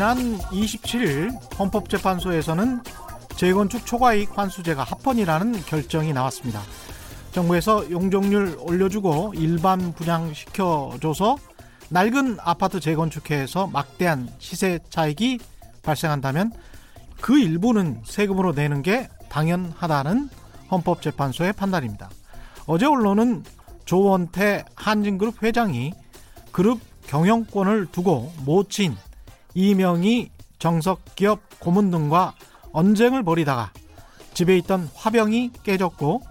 지난 27일 헌법재판소에서는 재건축 초과이익 환수제가 합헌이라는 결정이 나왔습니다. 정부에서 용적률 올려주고 일반 분양시켜줘서 낡은 아파트 재건축해서 막대한 시세 차익이 발생한다면 그 일부는 세금으로 내는 게 당연하다는 헌법재판소의 판단입니다. 어제 언론은 조원태 한진그룹 회장이 그룹 경영권을 두고 모친 이명희 정석기업 고문 등과 언쟁을 벌이다가 집에 있던 화병이 깨졌고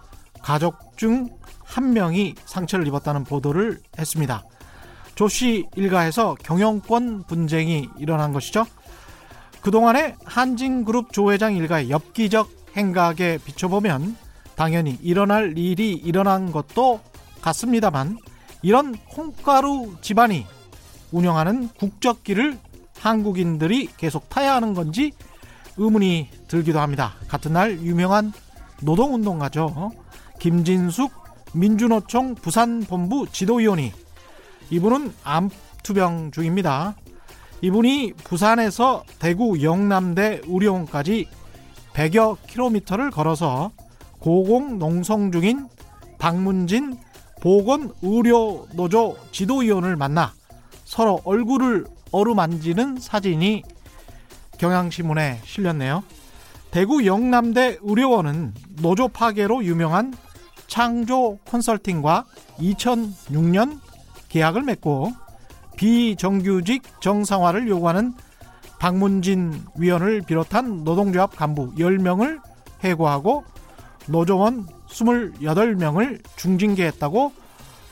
가족 중 한 명이 상처를 입었다는 보도를 했습니다. 조씨 일가에서 경영권 분쟁이 일어난 것이죠. 그동안의 한진그룹 조 회장 일가의 엽기적 행각에 비춰보면 당연히 일어날 일이 일어난 것도 같습니다만 이런 콩가루 집안이 운영하는 국적기를 한국인들이 계속 타야 하는 건지 의문이 들기도 합니다. 같은 날 유명한 노동운동가죠. 김진숙 민주노총 부산본부 지도위원이 이분은 암투병 중입니다. 이분이 부산에서 대구 영남대 의료원까지 100여 킬로미터를 걸어서 고공 농성 중인 박문진 보건의료노조 지도위원을 만나 서로 얼굴을 어루만지는 사진이 경향신문에 실렸네요. 대구 영남대 의료원은 노조 파괴로 유명한 창조 컨설팅과 2006년 계약을 맺고 비정규직 정상화를 요구하는 박문진 위원을 비롯한 노동조합 간부 10명을 해고하고 노조원 28명을 중징계했다고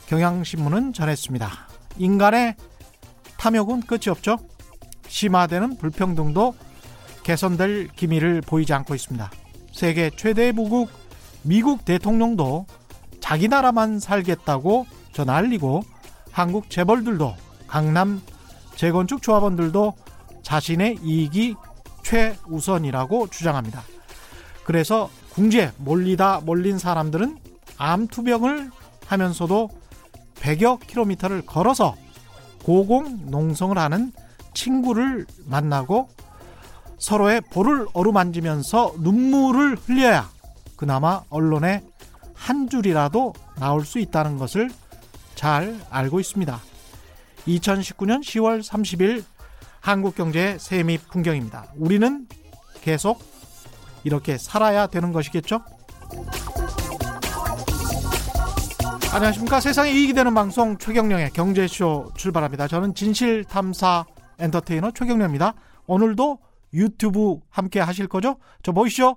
경향신문은 전했습니다. 인간의 탐욕은 끝이 없죠. 심화되는 불평등도 개선될 기미를 보이지 않고 있습니다. 세계 최대 부국 미국 대통령도 자기 나라만 살겠다고 전 알리고 한국 재벌들도 강남 재건축 조합원들도 자신의 이익이 최우선이라고 주장합니다. 그래서 궁지에 몰리다 몰린 사람들은 암투병을 하면서도 100여 킬로미터를 걸어서 고공 농성을 하는 친구를 만나고 서로의 볼을 어루만지면서 눈물을 흘려야 그나마 언론에 한 줄이라도 나올 수 있다는 것을 잘 알고 있습니다. 2019년 10월 30일 한국 경제의 세미 풍경입니다. 우리는 계속 이렇게 살아야 되는 것이겠죠? 안녕하십니까. 세상에 이익이 되는 방송 최경령의 경제쇼 출발합니다. 저는 진실탐사 엔터테이너 최경령입니다. 오늘도 유튜브 함께 하실 거죠? 저 보이시죠?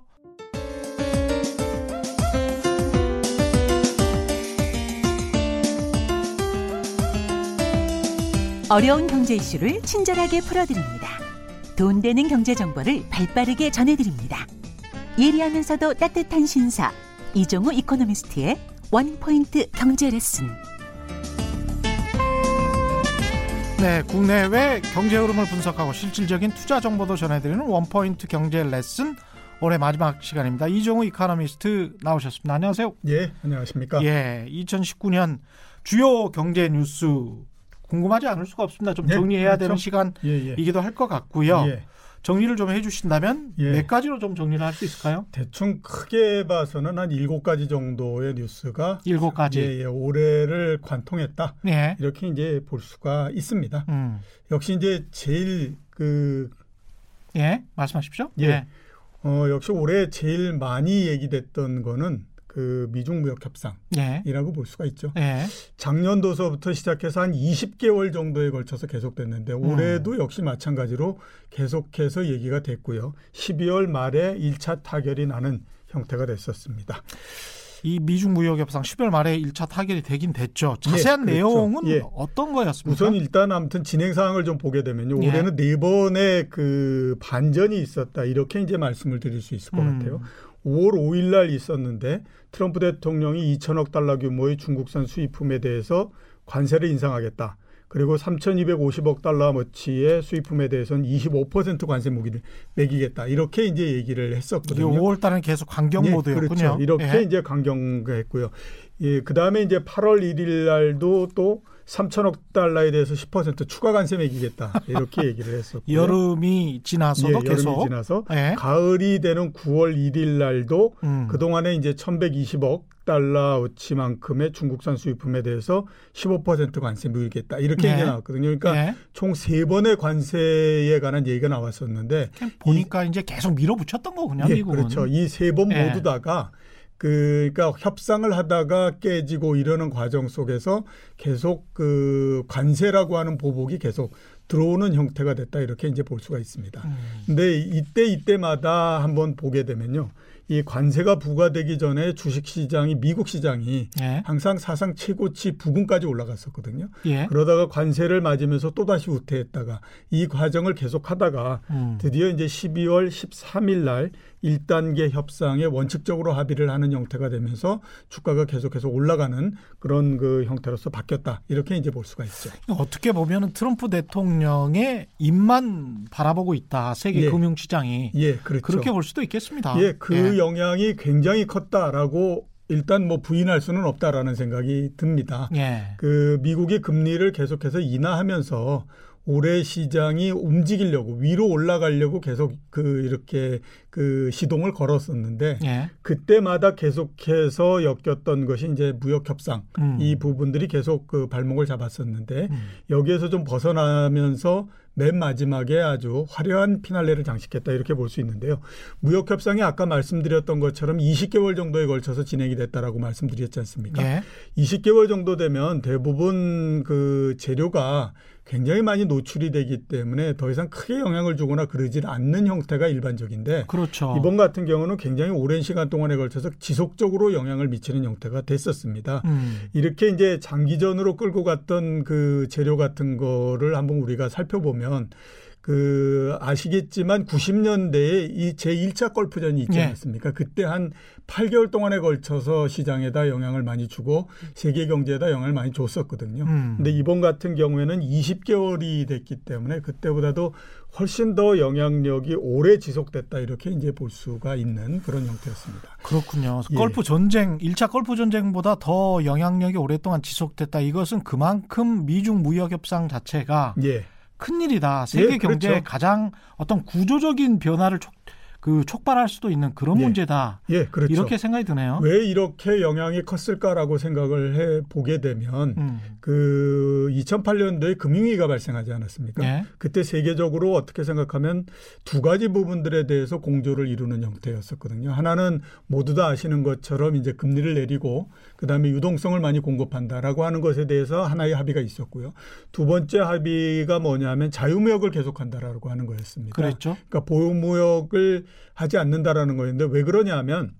어려운 경제 이슈를 친절하게 풀어드립니다. 돈 되는 경제 정보를 발빠르게 전해드립니다. 예리하면서도 따뜻한 신사 이종우 이코노미스트의 원포인트 경제 레슨. 네, 국내외 경제 흐름을 분석하고 실질적인 투자 정보도 전해드리는 원포인트 경제 레슨 올해 마지막 시간입니다. 이종우 이코노미스트 나오셨습니다. 안녕하세요. 예, 안녕하십니까? 예, 2019년 주요 경제 뉴스 궁금하지 않을 수가 없습니다. 좀 예, 정리해야 그렇죠. 되는. 시간이기도 할 것 같고요. 예. 정리를 좀 해주신다면 예. 몇 가지로 좀 정리를 할 수 있을까요? 대충 크게 봐서는 한 일곱 가지 정도의 뉴스가 일곱 가지. 예, 예, 올해를 관통했다. 예. 이렇게 이제 볼 수가 있습니다. 음. 역시 이제 제일 그 예. 말씀하십시오. 예. 어, 역시 올해 제일 많이 얘기됐던 거는 그 미중 무역 협상이라고 예. 볼 수가 있죠. 예. 작년도서부터 시작해서 한 20개월 정도에 걸쳐서 계속됐는데 음. 올해도 역시 마찬가지로 계속해서 얘기가 됐고요. 12월 말에 1차 타결이 나는 형태가 됐었습니다. 이 미중 무역 협상 10월 말에 1차 타결이 되긴 됐죠. 자세한 예, 그렇죠. 내용은 예. 어떤 거였습니까? 우선 일단 아무튼 진행 사항을 좀 보게 되면요. 예. 올해는 네 번의 그 반전이 있었다. 이렇게 이제 말씀을 드릴 수 있을 것 음. 같아요. 5월 5일 날 있었는데 트럼프 대통령이 2천억 달러 규모의 중국산 수입품에 대해서 관세를 인상하겠다. 그리고 3,250억 달러 어치의 수입품에 대해서는 25% 관세 무기를 매기겠다. 이렇게 이제 얘기를 했었거든요. 5월 달은 계속 강경 예, 모드였군요. 그렇죠. 이렇게 예. 이제 강경했고요. 예, 그 다음에 이제 8월 1일 날도 또 3천억 달러에 대해서 10% 추가 관세 매기겠다 이렇게 얘기를 했었고 여름이 지나서도 예, 계속 여름이 지나서 예. 가을이 되는 9월 1일 날도 음. 그 동안에 이제 1,120억 달러어치만큼의 중국산 수입품에 대해서 15% 관세 물겠다 이렇게 네. 얘기가 나왔거든요. 그러니까 예. 총세 번의 관세에 관한 얘기가 나왔었는데 보니까 이제 계속 밀어붙였던 거군요, 예, 미국은. 그렇죠. 이 세번 예. 모두 다가 그, 그러니까 협상을 하다가 깨지고 이러는 과정 속에서 계속 그 관세라고 하는 보복이 계속 들어오는 형태가 됐다 이렇게 이제 볼 수가 있습니다. 음. 근데 이때 이때마다 한번 보게 되면요. 이 관세가 부과되기 전에 주식 시장이 미국 시장이 예. 항상 사상 최고치 부근까지 올라갔었거든요. 예. 그러다가 관세를 맞으면서 또 다시 후퇴했다가 이 과정을 계속하다가 음. 드디어 이제 12월 13일 날 1단계 협상에 원칙적으로 합의를 하는 형태가 되면서 주가가 계속해서 올라가는 그런 그 형태로서 바뀌었다. 이렇게 이제 볼 수가 있죠. 어떻게 보면 트럼프 대통령의 입만 바라보고 있다. 세계 예. 금융 시장이. 예, 그렇죠. 그렇게 볼 수도 있겠습니다. 예, 그 영향이 굉장히 컸다라고 일단 뭐 부인할 수는 없다라는 생각이 듭니다. 예. 그 미국이 금리를 계속해서 인하하면서 올해 시장이 움직이려고 위로 올라가려고 계속 그 이렇게 그 시동을 걸었었는데 예. 그때마다 계속해서 엮였던 것이 이제 무역 협상 음. 이 부분들이 계속 그 발목을 잡았었는데 음. 여기에서 좀 벗어나면서 맨 마지막에 아주 화려한 피날레를 장식했다 이렇게 볼 수 있는데요. 무역 협상이 아까 말씀드렸던 것처럼 20개월 정도에 걸쳐서 진행이 됐다라고 말씀드렸지 않습니까? 예. 20개월 정도 되면 대부분 그 재료가 굉장히 많이 노출이 되기 때문에 더 이상 크게 영향을 주거나 그러질 않는 형태가 일반적인데 그렇죠. 이번 같은 경우는 굉장히 오랜 시간 동안에 걸쳐서 지속적으로 영향을 미치는 형태가 됐었습니다. 음. 이렇게 이제 장기전으로 끌고 갔던 그 재료 같은 거를 한번 우리가 살펴보면 그 아시겠지만 90년대에 이 제1차 골프전이 있지 예. 않습니까? 그때 한 8개월 동안에 걸쳐서 시장에다 영향을 많이 주고 세계 경제에다 영향을 많이 줬었거든요. 음. 근데 이번 같은 경우에는 20개월이 됐기 때문에 그때보다도 훨씬 더 영향력이 오래 지속됐다 이렇게 이제 볼 수가 있는 그런 형태였습니다. 그렇군요. 예. 골프 전쟁, 1차 골프 전쟁보다 더 영향력이 오랫동안 지속됐다. 이것은 그만큼 미중 무역 협상 자체가 예. 큰일이다. 세계 예, 경제에 그렇죠. 가장 어떤 구조적인 변화를 촉, 그 촉발할 수도 있는 그런 예. 문제다. 예, 그렇죠. 이렇게 생각이 드네요. 왜 이렇게 영향이 컸을까라고 생각을 해 보게 되면 음. 그 2008년도에 금융위기가 발생하지 않았습니까? 예. 그때 세계적으로 어떻게 생각하면 두 가지 부분들에 대해서 공조를 이루는 형태였었거든요. 하나는 모두 다 아시는 것처럼 이제 금리를 내리고 그다음에 유동성을 많이 공급한다라고 하는 것에 대해서 하나의 합의가 있었고요. 두 번째 합의가 뭐냐면 자유무역을 계속한다라고 하는 거였습니다. 그랬죠. 그러니까 보호무역을 하지 않는다라는 거였는데 왜 그러냐면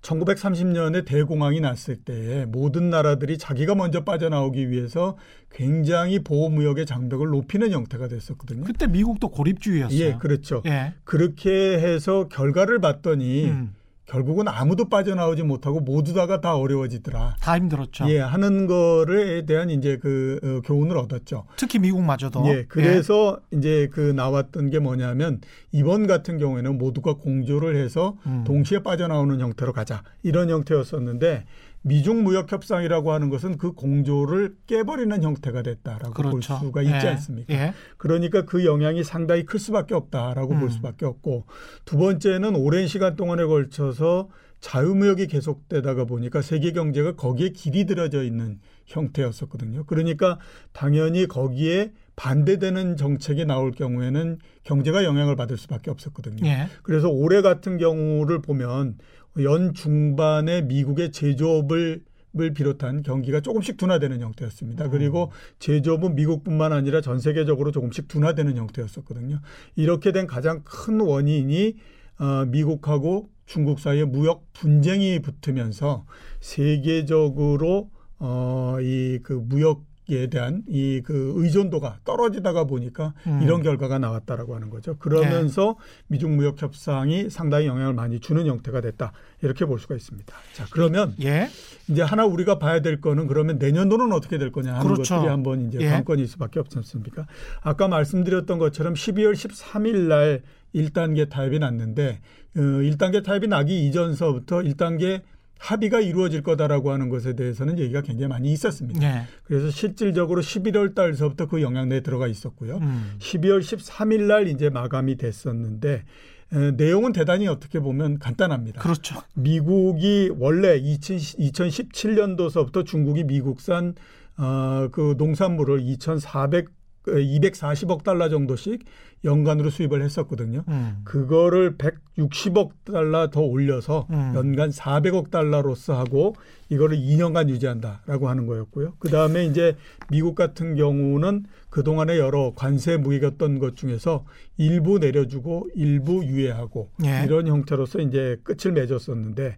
1930년에 대공황이 났을 때 모든 나라들이 자기가 먼저 빠져나오기 위해서 굉장히 보호무역의 장벽을 높이는 형태가 됐었거든요. 그때 미국도 고립주의였어요. 예, 그렇죠. 예. 그렇게 해서 결과를 봤더니 음. 결국은 아무도 빠져나오지 못하고 모두 다가 다 어려워지더라. 다 힘들었죠. 예, 하는 거에 대한 이제 그 어, 교훈을 얻었죠. 특히 미국마저도. 예, 그래서 이제 그 나왔던 게 뭐냐면 이번 같은 경우에는 모두가 공조를 해서 음. 동시에 빠져나오는 형태로 가자 이런 형태였었는데 미중 무역 협상이라고 하는 것은 그 공조를 깨버리는 형태가 됐다라고 그렇죠. 볼 수가 있지 예. 않습니까? 예. 그러니까 그 영향이 상당히 클 수밖에 없다라고 음. 볼 수밖에 없고 두 번째는 오랜 시간 동안에 걸쳐서 자유무역이 계속되다가 보니까 세계 경제가 거기에 길이 들어져 있는 형태였었거든요. 그러니까 당연히 거기에 반대되는 정책이 나올 경우에는 경제가 영향을 받을 수밖에 없었거든요. 예. 그래서 올해 같은 경우를 보면 연 중반에 미국의 제조업을 을 비롯한 경기가 조금씩 둔화되는 형태였습니다. 음. 그리고 제조업은 미국뿐만 아니라 전 세계적으로 조금씩 둔화되는 형태였었거든요. 이렇게 된 가장 큰 원인이 어, 미국하고 중국 사이에 무역 분쟁이 붙으면서 세계적으로 어, 이 그 무역 에 대한 이 그 의존도가 떨어지다가 보니까 음. 이런 결과가 나왔다라고 하는 거죠. 그러면서 미중 무역 협상이 상당히 영향을 많이 주는 형태가 됐다. 이렇게 볼 수가 있습니다. 자, 그러면 예. 이제 하나 우리가 봐야 될 거는 그러면 내년도는 어떻게 될 거냐 하는 그렇죠. 것들이 한번 이제 예. 관건일 수밖에 없지 않습니까? 아까 말씀드렸던 것처럼 12월 13일 날 1단계 타협이 났는데 어, 1단계 타협이 나기 이전서부터 1단계 합의가 이루어질 거다라고 하는 것에 대해서는 얘기가 굉장히 많이 있었습니다. 예. 그래서 실질적으로 11월 달서부터 그 영향 내에 들어가 있었고요. 음. 12월 13일 날 이제 마감이 됐었는데 에, 내용은 대단히 어떻게 보면 간단합니다. 그렇죠. 미국이 원래 2000, 2017년도서부터 중국이 미국산 어, 그 농산물을 2,400 240억 달러 정도씩 연간으로 수입을 했었거든요. 음. 그거를 160억 달러 더 올려서 음. 연간 400억 달러로서 하고 이거를 2년간 유지한다라고 하는 거였고요. 그 다음에 이제 미국 같은 경우는 그동안에 여러 관세 무역이었던 것 중에서 일부 내려주고 일부 유예하고 예. 이런 형태로서 이제 끝을 맺었었는데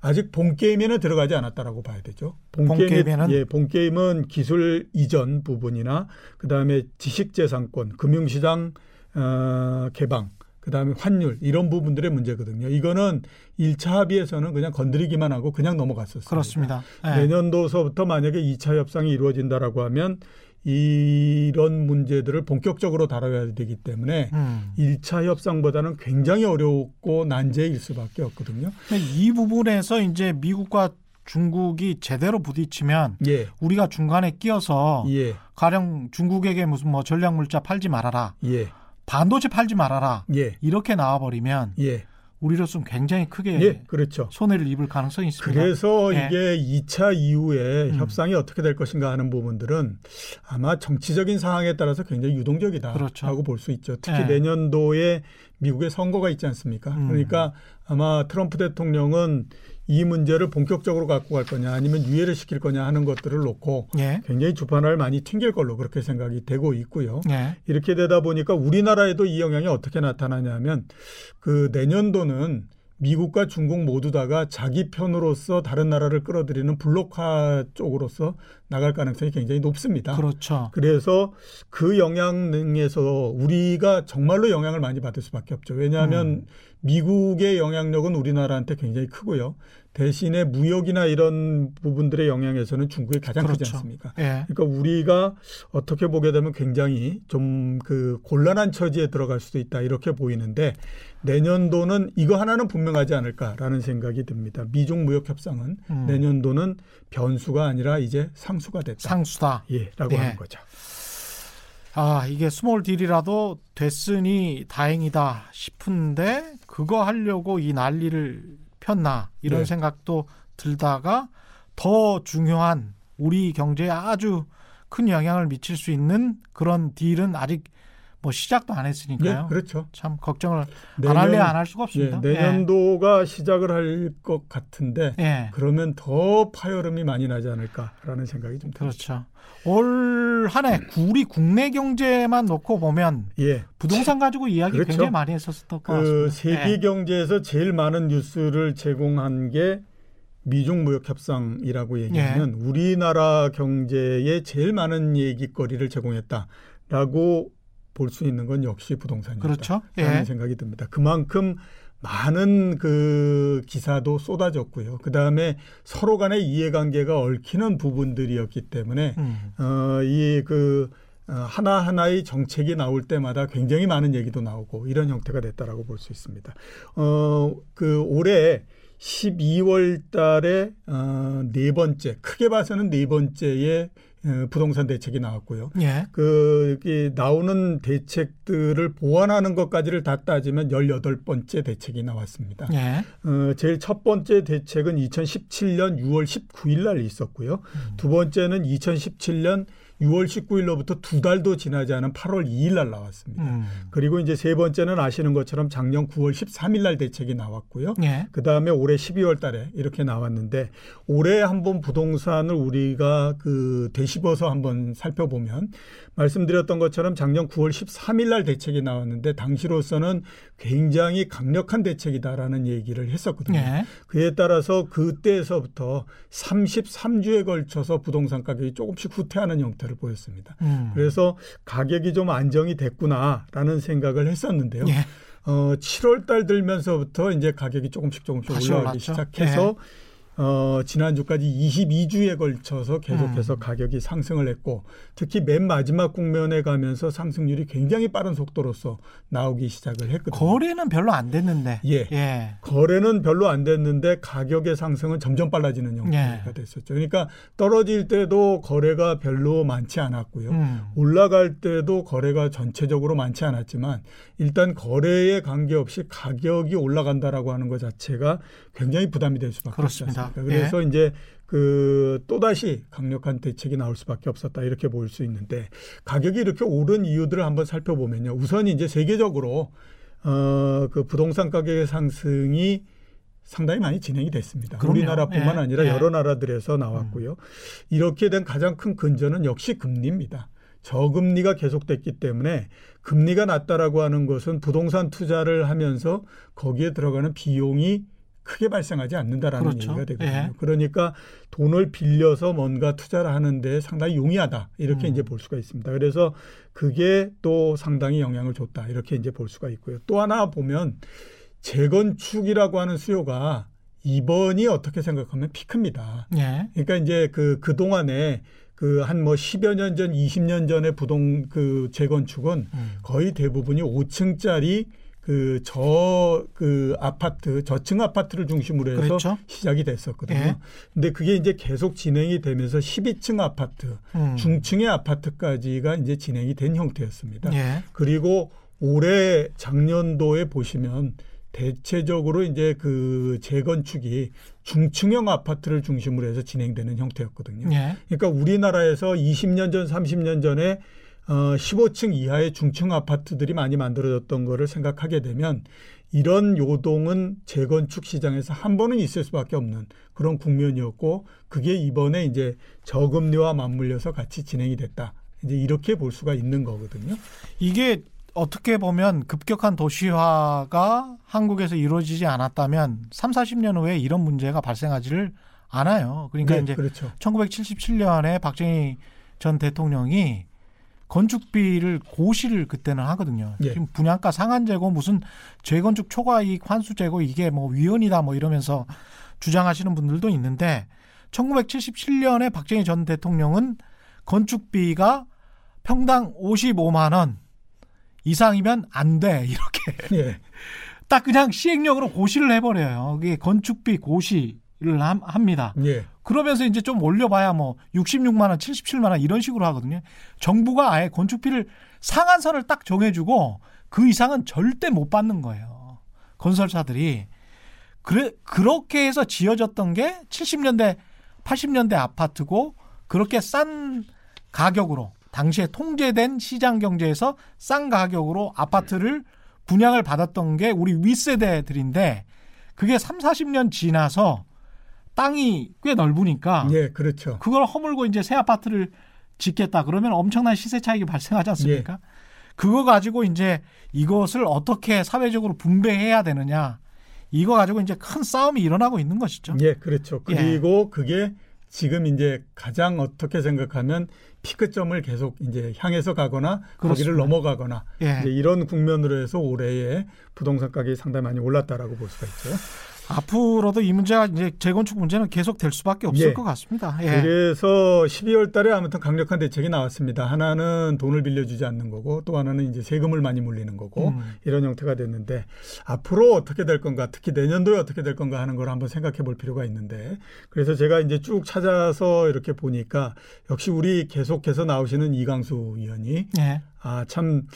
아직 본 게임에는 들어가지 않았다라고 봐야 되죠. 본, 본 게임이- 게임에는? 예, 본 게임은 기술 이전 부분이나 그다음에 지식 재산권, 금융 시장 어, 개방, 그다음에 환율 이런 부분들의 문제거든요. 이거는 1차 합의에서는 그냥 건드리기만 하고 그냥 넘어갔었어요. 그렇습니다. 예. 내년도서부터 만약에 2차 협상이 이루어진다라고 하면 이런 문제들을 본격적으로 다뤄야 되기 때문에 음. 1차 협상보다는 굉장히 어렵고 난제일 수밖에 없거든요. 이 부분에서 이제 미국과 중국이 제대로 부딪히면 예. 우리가 중간에 끼어서 예. 가령 중국에게 무슨 뭐 전략 물자 팔지 말아라. 예. 반도체 팔지 말아라. 예. 이렇게 나와 버리면 예. 우리로서는 굉장히 크게 예. 그렇죠. 손해를 입을 가능성이 있습니다. 그래서 예. 이게 2차 이후에 음. 협상이 어떻게 될 것인가 하는 부분들은 아마 정치적인 상황에 따라서 굉장히 유동적이다라고 그렇죠. 볼수 있죠. 특히 예. 내년도에 미국의 선거가 있지 않습니까? 음. 그러니까 아마 트럼프 대통령은 이 문제를 본격적으로 갖고 갈 거냐 아니면 유예를 시킬 거냐 하는 것들을 놓고 예. 굉장히 주판을 많이 튕길 걸로 그렇게 생각이 되고 있고요. 예. 이렇게 되다 보니까 우리나라에도 이 영향이 어떻게 나타나냐면 그 내년도는 미국과 중국 모두 다가 자기 편으로서 다른 나라를 끌어들이는 블록화 쪽으로서 나갈 가능성이 굉장히 높습니다. 그렇죠. 그래서 그 영향에서 우리가 정말로 영향을 많이 받을 수밖에 없죠. 왜냐하면 음. 미국의 영향력은 우리나라한테 굉장히 크고요. 대신에 무역이나 이런 부분들의 영향에서는 중국이 가장 크지 그렇죠. 않습니까? 예. 그러니까 우리가 어떻게 보게 되면 굉장히 좀 그 곤란한 처지에 들어갈 수도 있다 이렇게 보이는데 내년도는 이거 하나는 분명하지 않을까라는 생각이 듭니다. 미중 무역 협상은 음. 내년도는 변수가 아니라 이제 상수가 됐다. 상수다. 예라고 네. 하는 거죠. 아, 이게 small deal이라도 됐으니 다행이다 싶은데 그거 하려고 이 난리를 폈나 이런 네. 생각도 들다가 더 중요한 우리 경제에 아주 큰 영향을 미칠 수 있는 그런 deal은 아직 뭐 시작도 안 예, 했으니까요. 그렇죠. 참 걱정을 내년- 안 할래야 안 할 수가 예, 없습니다. 내년도가 시작을 할 것 같은데 예. 예. 그러면 더 파열음이 많이 나지 않을까라는 생각이 좀 듭니다. 그렇죠. 올 한해 우리 국내 경제만 놓고 보면 예. 부동산 가지고 이야기 그렇죠. 굉장히 많이 했었을 것 같습니다. 그 세계 예. 경제에서 제일 많은 뉴스를 제공한 게 미중 무역 협상이라고 얘기하면 예. 우리나라 경제에 제일 많은 얘기거리를 제공했다라고 볼 수 있는 건 역시 부동산이다. 그렇죠. 라는 예. 생각이 듭니다. 그만큼 많은 그 기사도 쏟아졌고요. 그 다음에 서로 간의 이해관계가 얽히는 부분들이었기 때문에 음. 어, 이 그 하나 하나의 정책이 나올 때마다 굉장히 많은 얘기도 나오고 이런 형태가 됐다라고 볼 수 있습니다. 어, 그 올해 12월 달에 어, 네 번째 크게 봐서는 네 번째의 어, 부동산 대책이 나왔고요. 예. 그 나오는 대책들을 보완하는 것까지를 다 따지면 18번째 대책이 나왔습니다. 예. 어, 제일 첫 번째 대책은 2017년 6월 19일 날 있었고요. 음. 두 번째는 2017년 6월 19일로부터 두 달도 지나지 않은 8월 2일 날 나왔습니다. 음. 그리고 이제 세 번째는 아시는 것처럼 작년 9월 13일 날 대책이 나왔고요. 예. 그 다음에 올해 12월 달에 이렇게 나왔는데 올해 한번 부동산을 우리가 그 되씹어서 한번 살펴보면 말씀드렸던 것처럼 작년 9월 13일 날 대책이 나왔는데 당시로서는 굉장히 강력한 대책이다라는 얘기를 했었거든요. 예. 그에 따라서 그때에서부터 33주에 걸쳐서 부동산 가격이 조금씩 후퇴하는 형태를 보였습니다. 음. 그래서 가격이 좀 안정이 됐구나라는 생각을 했었는데요. 예. 어, 7월 달 들면서부터 이제 가격이 조금씩 조금씩 올라가기 올랐죠. 시작해서 어, 지난주까지 22주에 걸쳐서 계속해서 음. 가격이 상승을 했고 특히 맨 마지막 국면에 가면서 상승률이 굉장히 빠른 속도로서 나오기 시작을 했거든요. 거래는 별로 안 됐는데. 예. 예. 거래는 별로 안 됐는데 가격의 상승은 점점 빨라지는 형태가 예. 됐었죠. 그러니까 떨어질 때도 거래가 별로 많지 않았고요. 음. 올라갈 때도 거래가 전체적으로 많지 않았지만 일단 거래에 관계없이 가격이 올라간다라고 하는 것 자체가 굉장히 부담이 될 수밖에 그렇습니다. 없습니다. 그래서 이제 그 또다시 강력한 대책이 나올 수밖에 없었다 이렇게 볼수 있는데 가격이 이렇게 오른 이유들을 한번 살펴보면요. 우선 이제 세계적으로 어그 부동산 가격의 상승이 상당히 많이 진행이 됐습니다. 그럼요. 우리나라뿐만 예. 아니라 예. 여러 나라들에서 나왔고요. 이렇게 된 가장 큰 근저는 역시 금리입니다. 저금리가 계속됐기 때문에 금리가 낮다라고 하는 것은 부동산 투자를 하면서 거기에 들어가는 비용이 크게 발생하지 않는다라는 그렇죠. 얘기가 되거든요. 예. 그러니까 돈을 빌려서 뭔가 투자를 하는데 상당히 용이하다 이렇게 음. 이제 볼 수가 있습니다. 그래서 그게 또 상당히 영향을 줬다 이렇게 이제 볼 수가 있고요. 또 하나 보면 재건축이라고 하는 수요가 이번이 어떻게 생각하면 피크입니다. 예. 그러니까 이제 그, 그동안에 그 한 뭐 10여 년 전, 20년 전의 부동 그 재건축은 음. 거의 대부분이 5층짜리 그저그 아파트, 저층 아파트를 중심으로 해서 그렇죠. 시작이 됐었거든요. 예. 근데 그게 이제 계속 진행이 되면서 12층 아파트, 음. 중층의 아파트까지가 이제 진행이 된 형태였습니다. 예. 그리고 올해 작년도에 보시면 대체적으로 이제 그 재건축이 중층형 아파트를 중심으로 해서 진행되는 형태였거든요. 예. 그러니까 우리나라에서 20년 전, 30년 전에 어 15층 이하의 중층 아파트들이 많이 만들어졌던 거를 생각하게 되면 이런 요동은 재건축 시장에서 한 번은 있을 수밖에 없는 그런 국면이었고 그게 이번에 이제 저금리와 맞물려서 같이 진행이 됐다. 이제 이렇게 볼 수가 있는 거거든요. 이게 어떻게 보면 급격한 도시화가 한국에서 이루어지지 않았다면 3, 40년 후에 이런 문제가 발생하지를 않아요. 그러니까 네, 이제 그렇죠. 1977년에 박정희 전 대통령이 건축비를 고시를 그때는 하거든요. 예. 지금 분양가 상한 제고 무슨 재건축 초과이익 환수 제고 이게 뭐 위헌이다 뭐 이러면서 주장하시는 분들도 있는데 1977년에 박정희 전 대통령은 건축비가 평당 55만 원 이상이면 안 돼. 이렇게 예. 딱 그냥 시행령으로 고시를 해버려요. 그게 건축비 고시를 함- 합니다. 예. 그러면서 이제 좀 올려봐야 뭐 66만 원, 77만 원 이런 식으로 하거든요. 정부가 아예 건축비를 상한선을 딱 정해주고 그 이상은 절대 못 받는 거예요. 건설사들이 그래 그렇게 해서 지어졌던 게 70년대, 80년대 아파트고 그렇게 싼 가격으로 당시에 통제된 시장 경제에서 싼 가격으로 아파트를 분양을 받았던 게 우리 윗세대들인데 그게 3, 40년 지나서 땅이 꽤 넓으니까 예, 그렇죠. 그걸 허물고 이제 새 아파트를 짓겠다 그러면 엄청난 시세 차익이 발생하지 않습니까? 그거 가지고 이제 이것을 어떻게 사회적으로 분배해야 되느냐 이거 가지고 이제 큰 싸움이 일어나고 있는 것이죠. 예, 그렇죠. 그리고 그게 지금 이제 가장 어떻게 생각하면 피크점을 계속 이제 향해서 가거나 거기를 그렇습니다. 넘어가거나 예. 이제 이런 국면으로 해서 올해에 부동산 가격이 상당히 많이 올랐다라고 볼 수가 있죠. 앞으로도 이 문제가 이제 재건축 문제는 계속 될 수밖에 없을 예. 것 같습니다. 예. 그래서 12월 달에 아무튼 강력한 대책이 나왔습니다. 하나는 돈을 빌려주지 않는 거고 또 하나는 이제 세금을 많이 물리는 거고 음. 이런 형태가 됐는데 앞으로 어떻게 될 건가 특히 내년도에 어떻게 될 건가 하는 걸 한번 생각해 볼 필요가 있는데 그래서 제가 이제 쭉 찾아서 이렇게 보니까 역시 우리 계속해서 나오시는 이강수 의원이 예. 아 참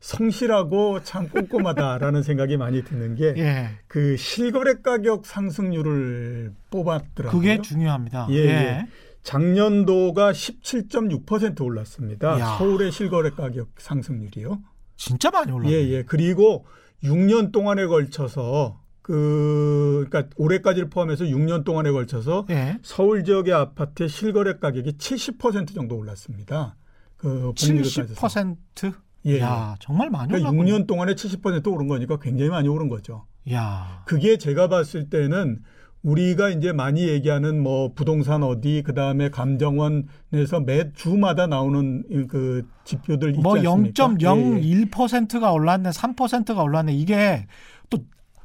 성실하고 참 꼼꼼하다라는 생각이 많이 드는 게 예. 그 실거래 가격 상승률을 뽑았더라고요. 그게 중요합니다. 예, 예. 작년도가 17.6% 올랐습니다. 야. 서울의 실거래 가격 상승률이요. 진짜 많이 올랐네. 예, 예. 그리고 6년 동안에 걸쳐서 그 그러니까 올해까지를 포함해서 6년 동안에 걸쳐서 예. 서울 지역의 아파트의 실거래 가격이 70% 정도 올랐습니다. 그 복리를 따져서. 70%? 예, 야, 정말 많이 그러니까 올랐군요. 6년 동안에 70% 오른 거니까 굉장히 많이 오른 거죠. 야. 그게 제가 봤을 때는 우리가 이제 많이 얘기하는 뭐 부동산 어디 그다음에 감정원에서 매 주마다 나오는 이그 지표들 있지 뭐 않습니까? 예, 예. 0.01%가 올랐네, 3%가 올랐네. 이게 또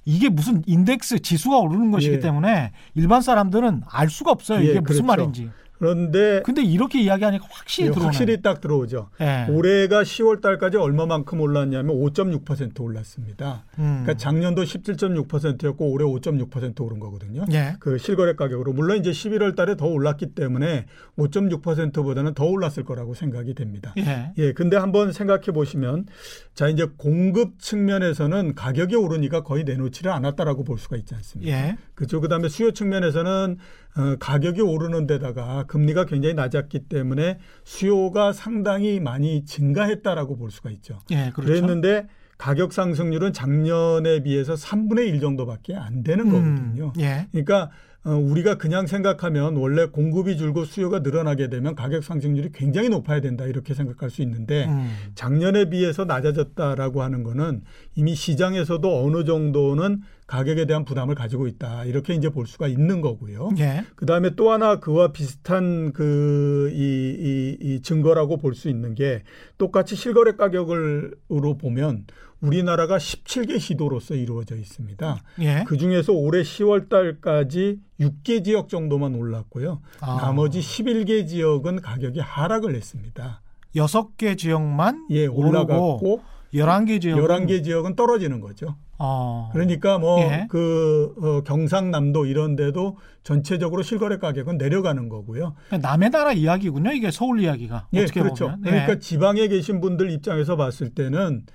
이게 무슨 인덱스 지수가 오르는 것이기 예. 때문에 일반 사람들은 알 수가 없어요. 이게 예, 무슨 그렇죠. 말인지. 그런데 근데 이렇게 이야기하니까 확실히 예, 들어오네. 확실히 딱 들어오죠. 예. 올해가 10월 달까지 얼마만큼 올랐냐면 5.6% 올랐습니다. 음. 그러니까 작년도 17.6%였고 올해 5.6% 오른 거거든요. 예. 그 실거래 가격으로 물론 이제 11월 달에 더 올랐기 때문에 5.6%보다는 더 올랐을 거라고 생각이 됩니다. 예. 예, 근데 한번 생각해 보시면 자 이제 공급 측면에서는 가격이 오르니까 거의 내놓지를 않았다라고 볼 수가 있지 않습니까? 예. 그렇죠. 그다음에 수요 측면에서는 어, 가격이 오르는 데다가 금리가 굉장히 낮았기 때문에 수요가 상당히 많이 증가했다라고 볼 수가 있죠. 예. 그렇죠. 그랬는데 가격 상승률은 작년에 비해서 3분의 1 정도밖에 안 되는 거거든요. 음, 예. 그러니까 어, 우리가 그냥 생각하면 원래 공급이 줄고 수요가 늘어나게 되면 가격 상승률이 굉장히 높아야 된다 이렇게 생각할 수 있는데 음. 작년에 비해서 낮아졌다라고 하는 거는 이미 시장에서도 어느 정도는 가격에 대한 부담을 가지고 있다 이렇게 이제 볼 수가 있는 거고요. 예. 그 다음에 또 하나 그와 비슷한 그, 이, 이, 이 증거라고 볼 수 있는 게 똑같이 실거래 가격을로 보면 우리나라가 17개 시도로서 이루어져 있습니다. 예. 그 중에서 올해 10월 달까지 6개 지역 정도만 올랐고요. 아. 나머지 11개 지역은 가격이 하락을 했습니다. 여섯 개 지역만 예, 올라갔고 11개 지역은 11개 지역은 떨어지는 거죠. 어. 그러니까 뭐 예. 그 어, 경상남도 이런 데도 전체적으로 실거래 가격은 내려가는 거고요. 남의 나라 이야기군요. 이게 서울 이야기가. 예, 어떻게 그렇죠. 보면. 그러니까 예. 지방에 계신 분들 입장에서 봤을 때는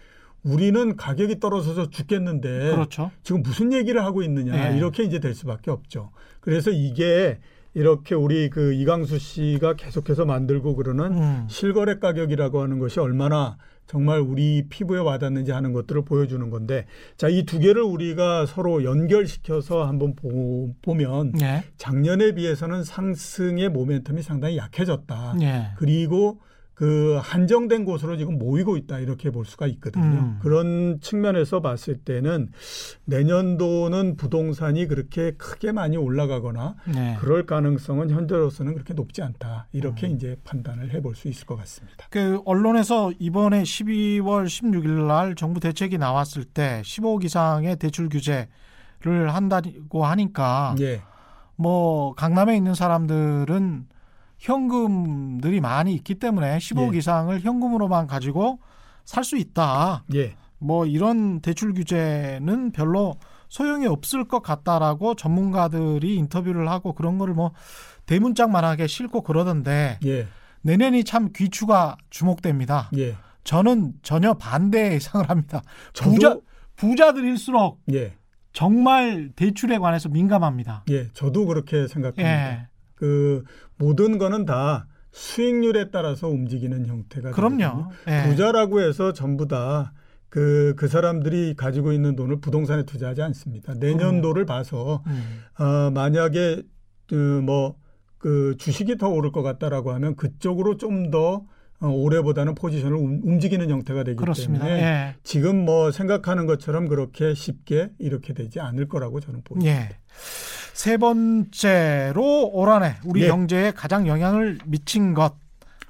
우리는 가격이 떨어져서 죽겠는데 그렇죠. 지금 무슨 얘기를 하고 있느냐 예. 이렇게 이제 될 수밖에 없죠. 그래서 이게 이렇게 우리 그 이강수 씨가 계속해서 만들고 그러는 음. 실거래 가격이라고 하는 것이 얼마나 정말 우리 피부에 와닿는지 하는 것들을 보여주는 건데 자 이 두 개를 우리가 서로 연결시켜서 한번 보, 보면 예. 작년에 비해서는 상승의 모멘텀이 상당히 약해졌다. 예. 그리고 그 한정된 곳으로 지금 모이고 있다 이렇게 볼 수가 있거든요. 음. 그런 측면에서 봤을 때는 내년도는 부동산이 그렇게 크게 많이 올라가거나 네. 그럴 가능성은 현재로서는 그렇게 높지 않다 이렇게 음. 이제 판단을 해볼 수 있을 것 같습니다. 그 언론에서 이번에 12월 16일 날 정부 대책이 나왔을 때 15억 이상의 대출 규제를 한다고 하니까 예, 뭐 강남에 있는 사람들은 현금들이 많이 있기 때문에 15억 예. 이상을 현금으로만 가지고 살 수 있다. 예, 뭐 이런 대출 규제는 별로 소용이 없을 것 같다라고 전문가들이 인터뷰를 하고 그런 거를 뭐 대문짝만하게 싣고 그러던데 예, 내년이 참 귀추가 주목됩니다. 예. 저는 전혀 반대 예상을 합니다. 부자 부자들일수록 예, 정말 대출에 관해서 민감합니다. 예, 저도 그렇게 생각합니다. 예, 그 모든 거는 다 수익률에 따라서 움직이는 형태가 그럼요. 예. 부자라고 해서 전부 다 그, 그 사람들이 가지고 있는 돈을 부동산에 투자하지 않습니다. 내년도를 봐서, 음, 어, 만약에, 그, 뭐, 그 주식이 더 오를 것 같다라고 하면 그쪽으로 좀더 어, 올해보다는 포지션을 움- 움직이는 형태가 되기 그렇습니다. 때문에 예, 지금 뭐 생각하는 것처럼 그렇게 쉽게 이렇게 되지 않을 거라고 저는 보입니다. 예. 세 번째로 올 한해 우리 예. 경제에 가장 영향을 미친 것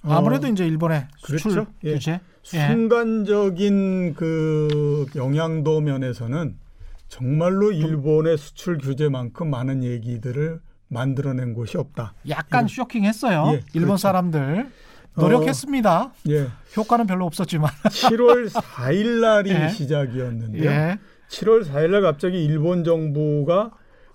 아무래도 어, 이제 일본의 수출 그렇죠. 예. 규제. 예. 순간적인 그 영향도 면에서는 정말로 일본의 수출 규제만큼 많은 얘기들을 만들어낸 곳이 없다. 약간 이거- 쇼킹했어요. 예, 일본 그렇죠. 사람들 노력했습니다. 예. 효과는 별로 없었지만. 7월 4일 날이 예. 시작이었는데요. 예. 7월 4일 날 갑자기 일본 정부가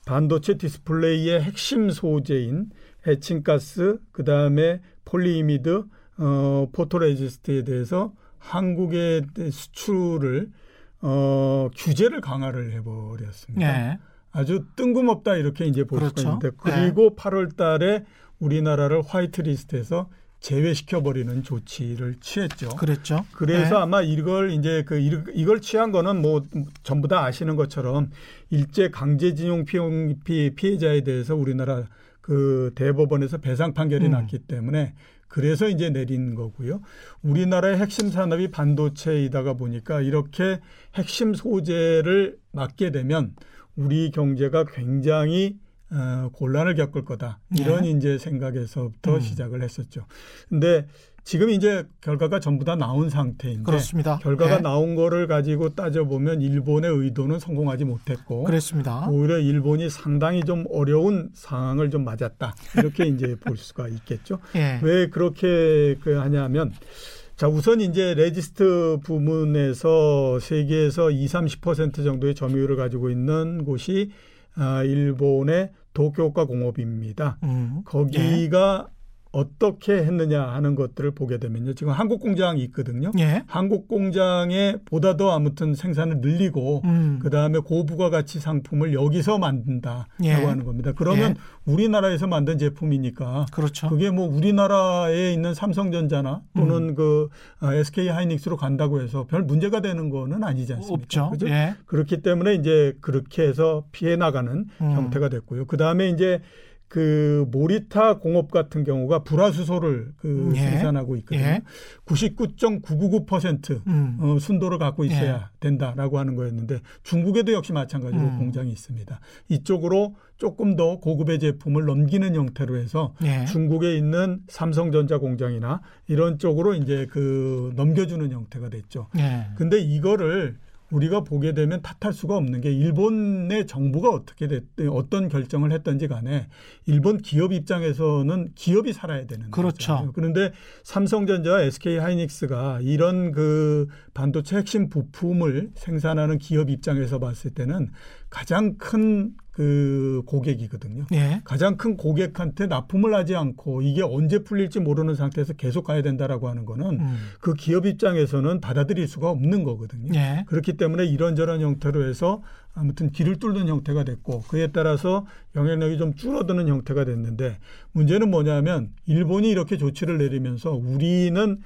반도체 디스플레이의 핵심 소재인 에칭가스, 그 다음에 폴리이미드, 어, 포토레지스트에 대해서 한국의 수출을 어, 규제를 강화를 해버렸습니다. 예. 아주 뜬금없다 이렇게 이제 볼 그렇죠. 수가 있는데 그리고 8월 달에 우리나라를 화이트 리스트에서 제외시켜 버리는 조치를 취했죠. 그랬죠. 그래서 예. 아마 이걸 이제 그 일- 이걸 취한 거는 뭐 전부 다 아시는 것처럼 일제 강제징용 피용- 피- 피해자에 대해서 우리나라 그 대법원에서 배상 판결이 음. 났기 때문에 그래서 이제 내린 거고요. 우리나라의 핵심 산업이 반도체이다가 보니까 이렇게 핵심 소재를 맡게 되면 우리 경제가 굉장히 어, 곤란을 겪을 거다. 이런 네. 이제 생각에서부터 음. 시작을 했었죠. 근데 지금 이제 결과가 전부 다 나온 상태인데 그렇습니다. 결과가 예. 나온 거를 가지고 따져 보면 일본의 의도는 성공하지 못했고 그랬습니다. 오히려 일본이 상당히 좀 어려운 상황을 좀 맞았다 이렇게 이제 볼 수가 있겠죠. 예. 왜 그렇게 그 하냐면 자 우선 이제 레지스트 부문에서 세계에서 2, 30% 정도의 점유율을 가지고 있는 곳이 아, 일본의 도쿄오카 공업입니다. 음. 거기가 어떻게 했느냐 하는 것들을 보게 되면요. 지금 한국 공장이 있거든요. 예. 한국 공장에 보다 더 아무튼 생산을 늘리고 음. 그 다음에 고부가 가치 상품을 여기서 만든다라고 예. 하는 겁니다. 그러면 우리나라에서 만든 제품이니까 그렇죠. 그게 뭐 우리나라에 있는 삼성전자나 또는 음. 그 SK 하이닉스로 간다고 해서 별 문제가 되는 거는 아니지 않습니까? 없죠. 그죠? 예. 그렇기 때문에 이제 그렇게 해서 피해 나가는 음. 형태가 됐고요. 그 다음에 이제 그 모리타 공업 같은 경우가 불화수소를 그 예. 생산하고 있거든요. 예. 99.999% 음. 어, 순도를 갖고 있어야 된다라고 하는 거였는데 중국에도 역시 마찬가지로 음. 공장이 있습니다. 이쪽으로 조금 더 고급의 제품을 넘기는 형태로 해서 예. 중국에 있는 삼성전자 공장이나 이런 쪽으로 이제 그 넘겨주는 형태가 됐죠. 예. 근데 이거를 우리가 보게 되면 탓할 수가 없는 게 일본의 정부가 어떻게 됐든 어떤 결정을 했던지 간에 일본 기업 입장에서는 기업이 살아야 되는 그렇죠. 거잖아요. 그런데 삼성전자와 SK 하이닉스가 이런 그 반도체 핵심 부품을 생산하는 기업 입장에서 봤을 때는 가장 큰 그 고객이거든요. 예. 가장 큰 고객한테 납품을 하지 않고 이게 언제 풀릴지 모르는 상태에서 계속 가야 된다라고 하는 거는 음. 그 기업 입장에서는 받아들일 수가 없는 거거든요. 예. 그렇기 때문에 이런저런 형태로 해서 아무튼 길을 뚫는 형태가 됐고 그에 따라서 영향력이 좀 줄어드는 형태가 됐는데 문제는 뭐냐면 일본이 이렇게 조치를 내리면서 우리는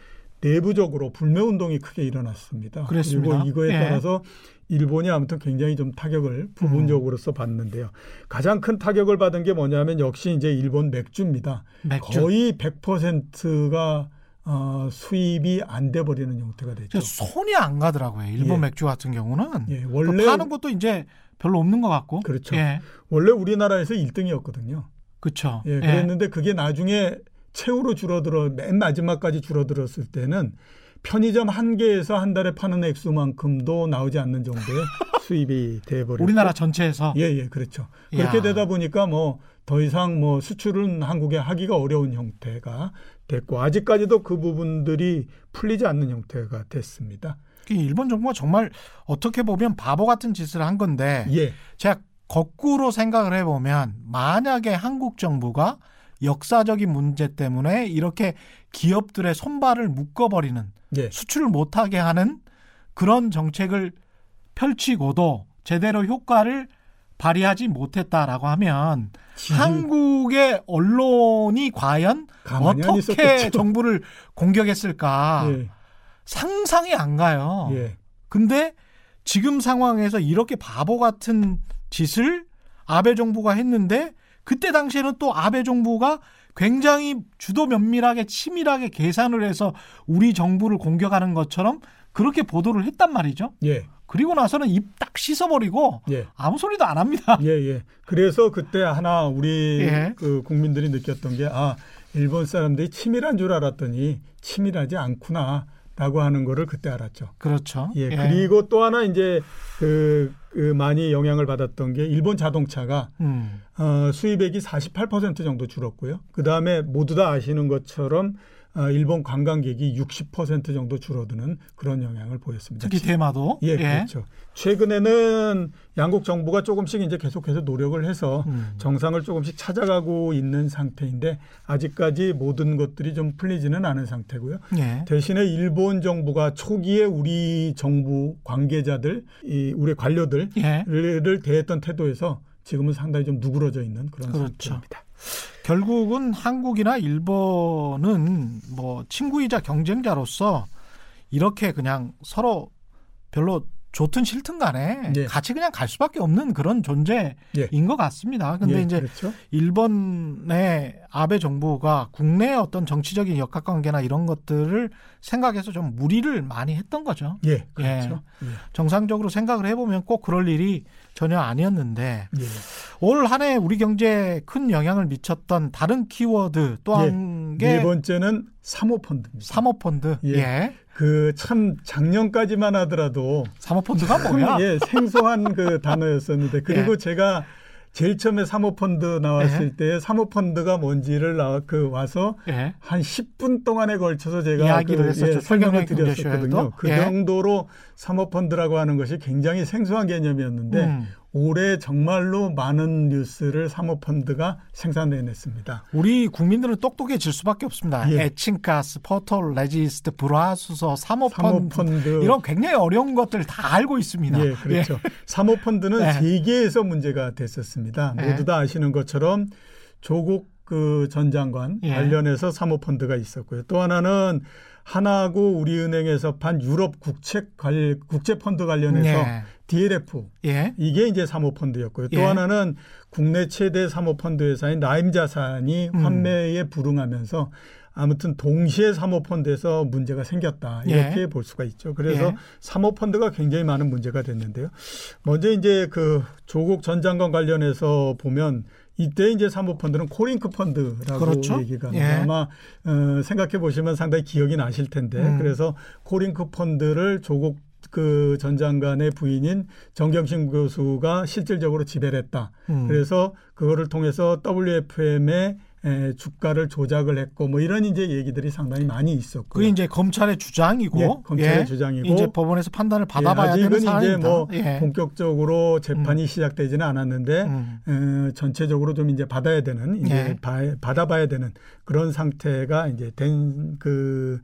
내부적으로 불매 운동이 크게 일어났습니다. 그랬습니다. 그리고 이거에 예. 따라서 일본이 아무튼 굉장히 좀 타격을 부분적으로서 받는데요. 가장 큰 타격을 받은 게 뭐냐면 역시 이제 일본 맥주입니다. 맥주. 거의 100%가 어, 수입이 안 돼 버리는 형태가 됐죠. 손이 안 가더라고요. 일본 예. 맥주 같은 경우는 예, 그 원래 파는 것도 이제 별로 없는 것 같고. 그렇죠. 예. 원래 우리나라에서 1등이었거든요. 그렇죠. 예, 그랬는데 그게 나중에 최후로 줄어들어 맨 마지막까지 줄어들었을 때는 편의점 한 개에서 한 달에 파는 액수만큼도 나오지 않는 정도의 수입이 돼 버렸고 우리나라 전체에서 예, 예, 그렇죠. 그렇게 야. 되다 보니까 뭐 더 이상 뭐 수출은 한국에 하기가 어려운 형태가 됐고 아직까지도 그 부분들이 풀리지 않는 형태가 됐습니다. 이 일본 정부가 정말 어떻게 보면 바보 같은 짓을 한 건데 예, 제가 거꾸로 생각을 해보면 만약에 한국 정부가 역사적인 문제 때문에 이렇게 기업들의 손발을 묶어버리는 예, 수출을 못하게 하는 그런 정책을 펼치고도 제대로 효과를 발휘하지 못했다라고 하면 한국의 언론이 과연 어떻게 있었겠죠. 정부를 공격했을까 예, 상상이 안 가요. 예, 근데 지금 상황에서 이렇게 바보 같은 짓을 아베 정부가 했는데 그때 당시에는 또 아베 정부가 굉장히 주도 면밀하게 치밀하게 계산을 해서 우리 정부를 공격하는 것처럼 그렇게 보도를 했단 말이죠. 예, 그리고 나서는 입 딱 씻어버리고 예. 아무 소리도 안 합니다. 예, 예. 그래서 그때 하나 우리 예. 그 국민들이 느꼈던 게 아, 일본 사람들이 치밀한 줄 알았더니 치밀하지 않구나. 라고 하는 거를 그때 알았죠. 그렇죠. 예, 그리고 또 하나 이제 그, 그 많이 영향을 받았던 게 일본 자동차가 음, 어, 수입액이 48% 정도 줄었고요. 그 다음에 모두 다 아시는 것처럼 어, 일본 관광객이 60% 정도 줄어드는 그런 영향을 보였습니다. 특히 대마도 예, 그렇죠. 최근에는 양국 정부가 조금씩 이제 계속해서 노력을 해서 음. 정상을 조금씩 찾아가고 있는 상태인데 아직까지 모든 것들이 좀 풀리지는 않은 상태고요. 예. 대신에 일본 정부가 초기에 우리 정부 관계자들, 이 우리 관료들을 예. 대했던 태도에서 지금은 상당히 좀 누그러져 있는 그런 그렇죠. 상태입니다. 결국은 한국이나 일본은 뭐 친구이자 경쟁자로서 이렇게 그냥 서로 별로 좋든 싫든 간에 예. 같이 그냥 갈 수밖에 없는 그런 존재인 예. 것 같습니다. 근데 예, 이제 그렇죠. 일본의 아베 정부가 국내의 어떤 정치적인 역학 관계나 이런 것들을 생각해서 좀 무리를 많이 했던 거죠. 예, 그렇죠. 예. 정상적으로 생각을 해보면 꼭 그럴 일이 전혀 아니었는데 예. 올한 해 우리 경제에 큰 영향을 미쳤던 다른 키워드 또 예. 한 중요한 게 네 번째는 사모펀드입니다. 사모펀드. 예. 예. 그참 작년까지만 하더라도 사모펀드가 뭐야? 예, 생소한 그 단어였었는데 그리고 예. 제가 제일 처음에 사모펀드 나왔을 예. 때 사모펀드가 뭔지를 나, 그 와서 예. 한 10분 동안에 걸쳐서 제가 이야기를 그, 했었죠. 예, 설명을 드렸었거든요. 그 예. 정도로 사모펀드라고 하는 것이 굉장히 생소한 개념이었는데 음. 올해 정말로 많은 뉴스를 사모펀드가 생산해냈습니다. 우리 국민들은 똑똑해질 수밖에 없습니다. 예. 에칭가스, 포토레지스트, 불화수소, 사모펀드, 사모펀드 이런 굉장히 어려운 것들 다 알고 있습니다. 예, 그렇죠. 사모펀드는 네. 세계에서 문제가 됐었습니다. 네. 모두 다 아시는 것처럼 조국 그 전 장관 예. 관련해서 사모펀드가 있었고요. 또 하나는 하나고 우리은행에서 판 유럽 국채 관 국제 펀드 관련해서 예. DLF 예. 이게 이제 사모펀드였고요. 또 예. 하나는 국내 최대 사모펀드 회사인 나임자산이 음. 환매에 불응하면서 아무튼 동시에 사모펀드에서 문제가 생겼다 이렇게 예. 볼 수가 있죠. 그래서 예. 사모펀드가 굉장히 많은 문제가 됐는데요. 먼저 이제 그 조국 전 장관 관련해서 보면 이때 이제 사모펀드는 코링크 펀드라고 그렇죠. 얘기가 예. 아마 어, 생각해 보시면 상당히 기억이 나실 텐데 음. 그래서 코링크 펀드를 조국 그 전 장관의 부인인 정경심 교수가 실질적으로 지배를 했다. 음. 그래서 그거를 통해서 WFM의 에, 주가를 조작을 했고 뭐 이런 이제 얘기들이 상당히 많이 있었고 그게 이제 검찰의 주장이고 예, 검찰의 예. 주장이고 이제 법원에서 판단을 받아봐야 예, 되는 아직은 이제. 뭐 예. 본격적으로 재판이 시작되지는 않았는데 음. 어, 전체적으로 좀 이제 받아야 되는 이제 예. 봐- 받아봐야 되는 그런 상태가 이제 된그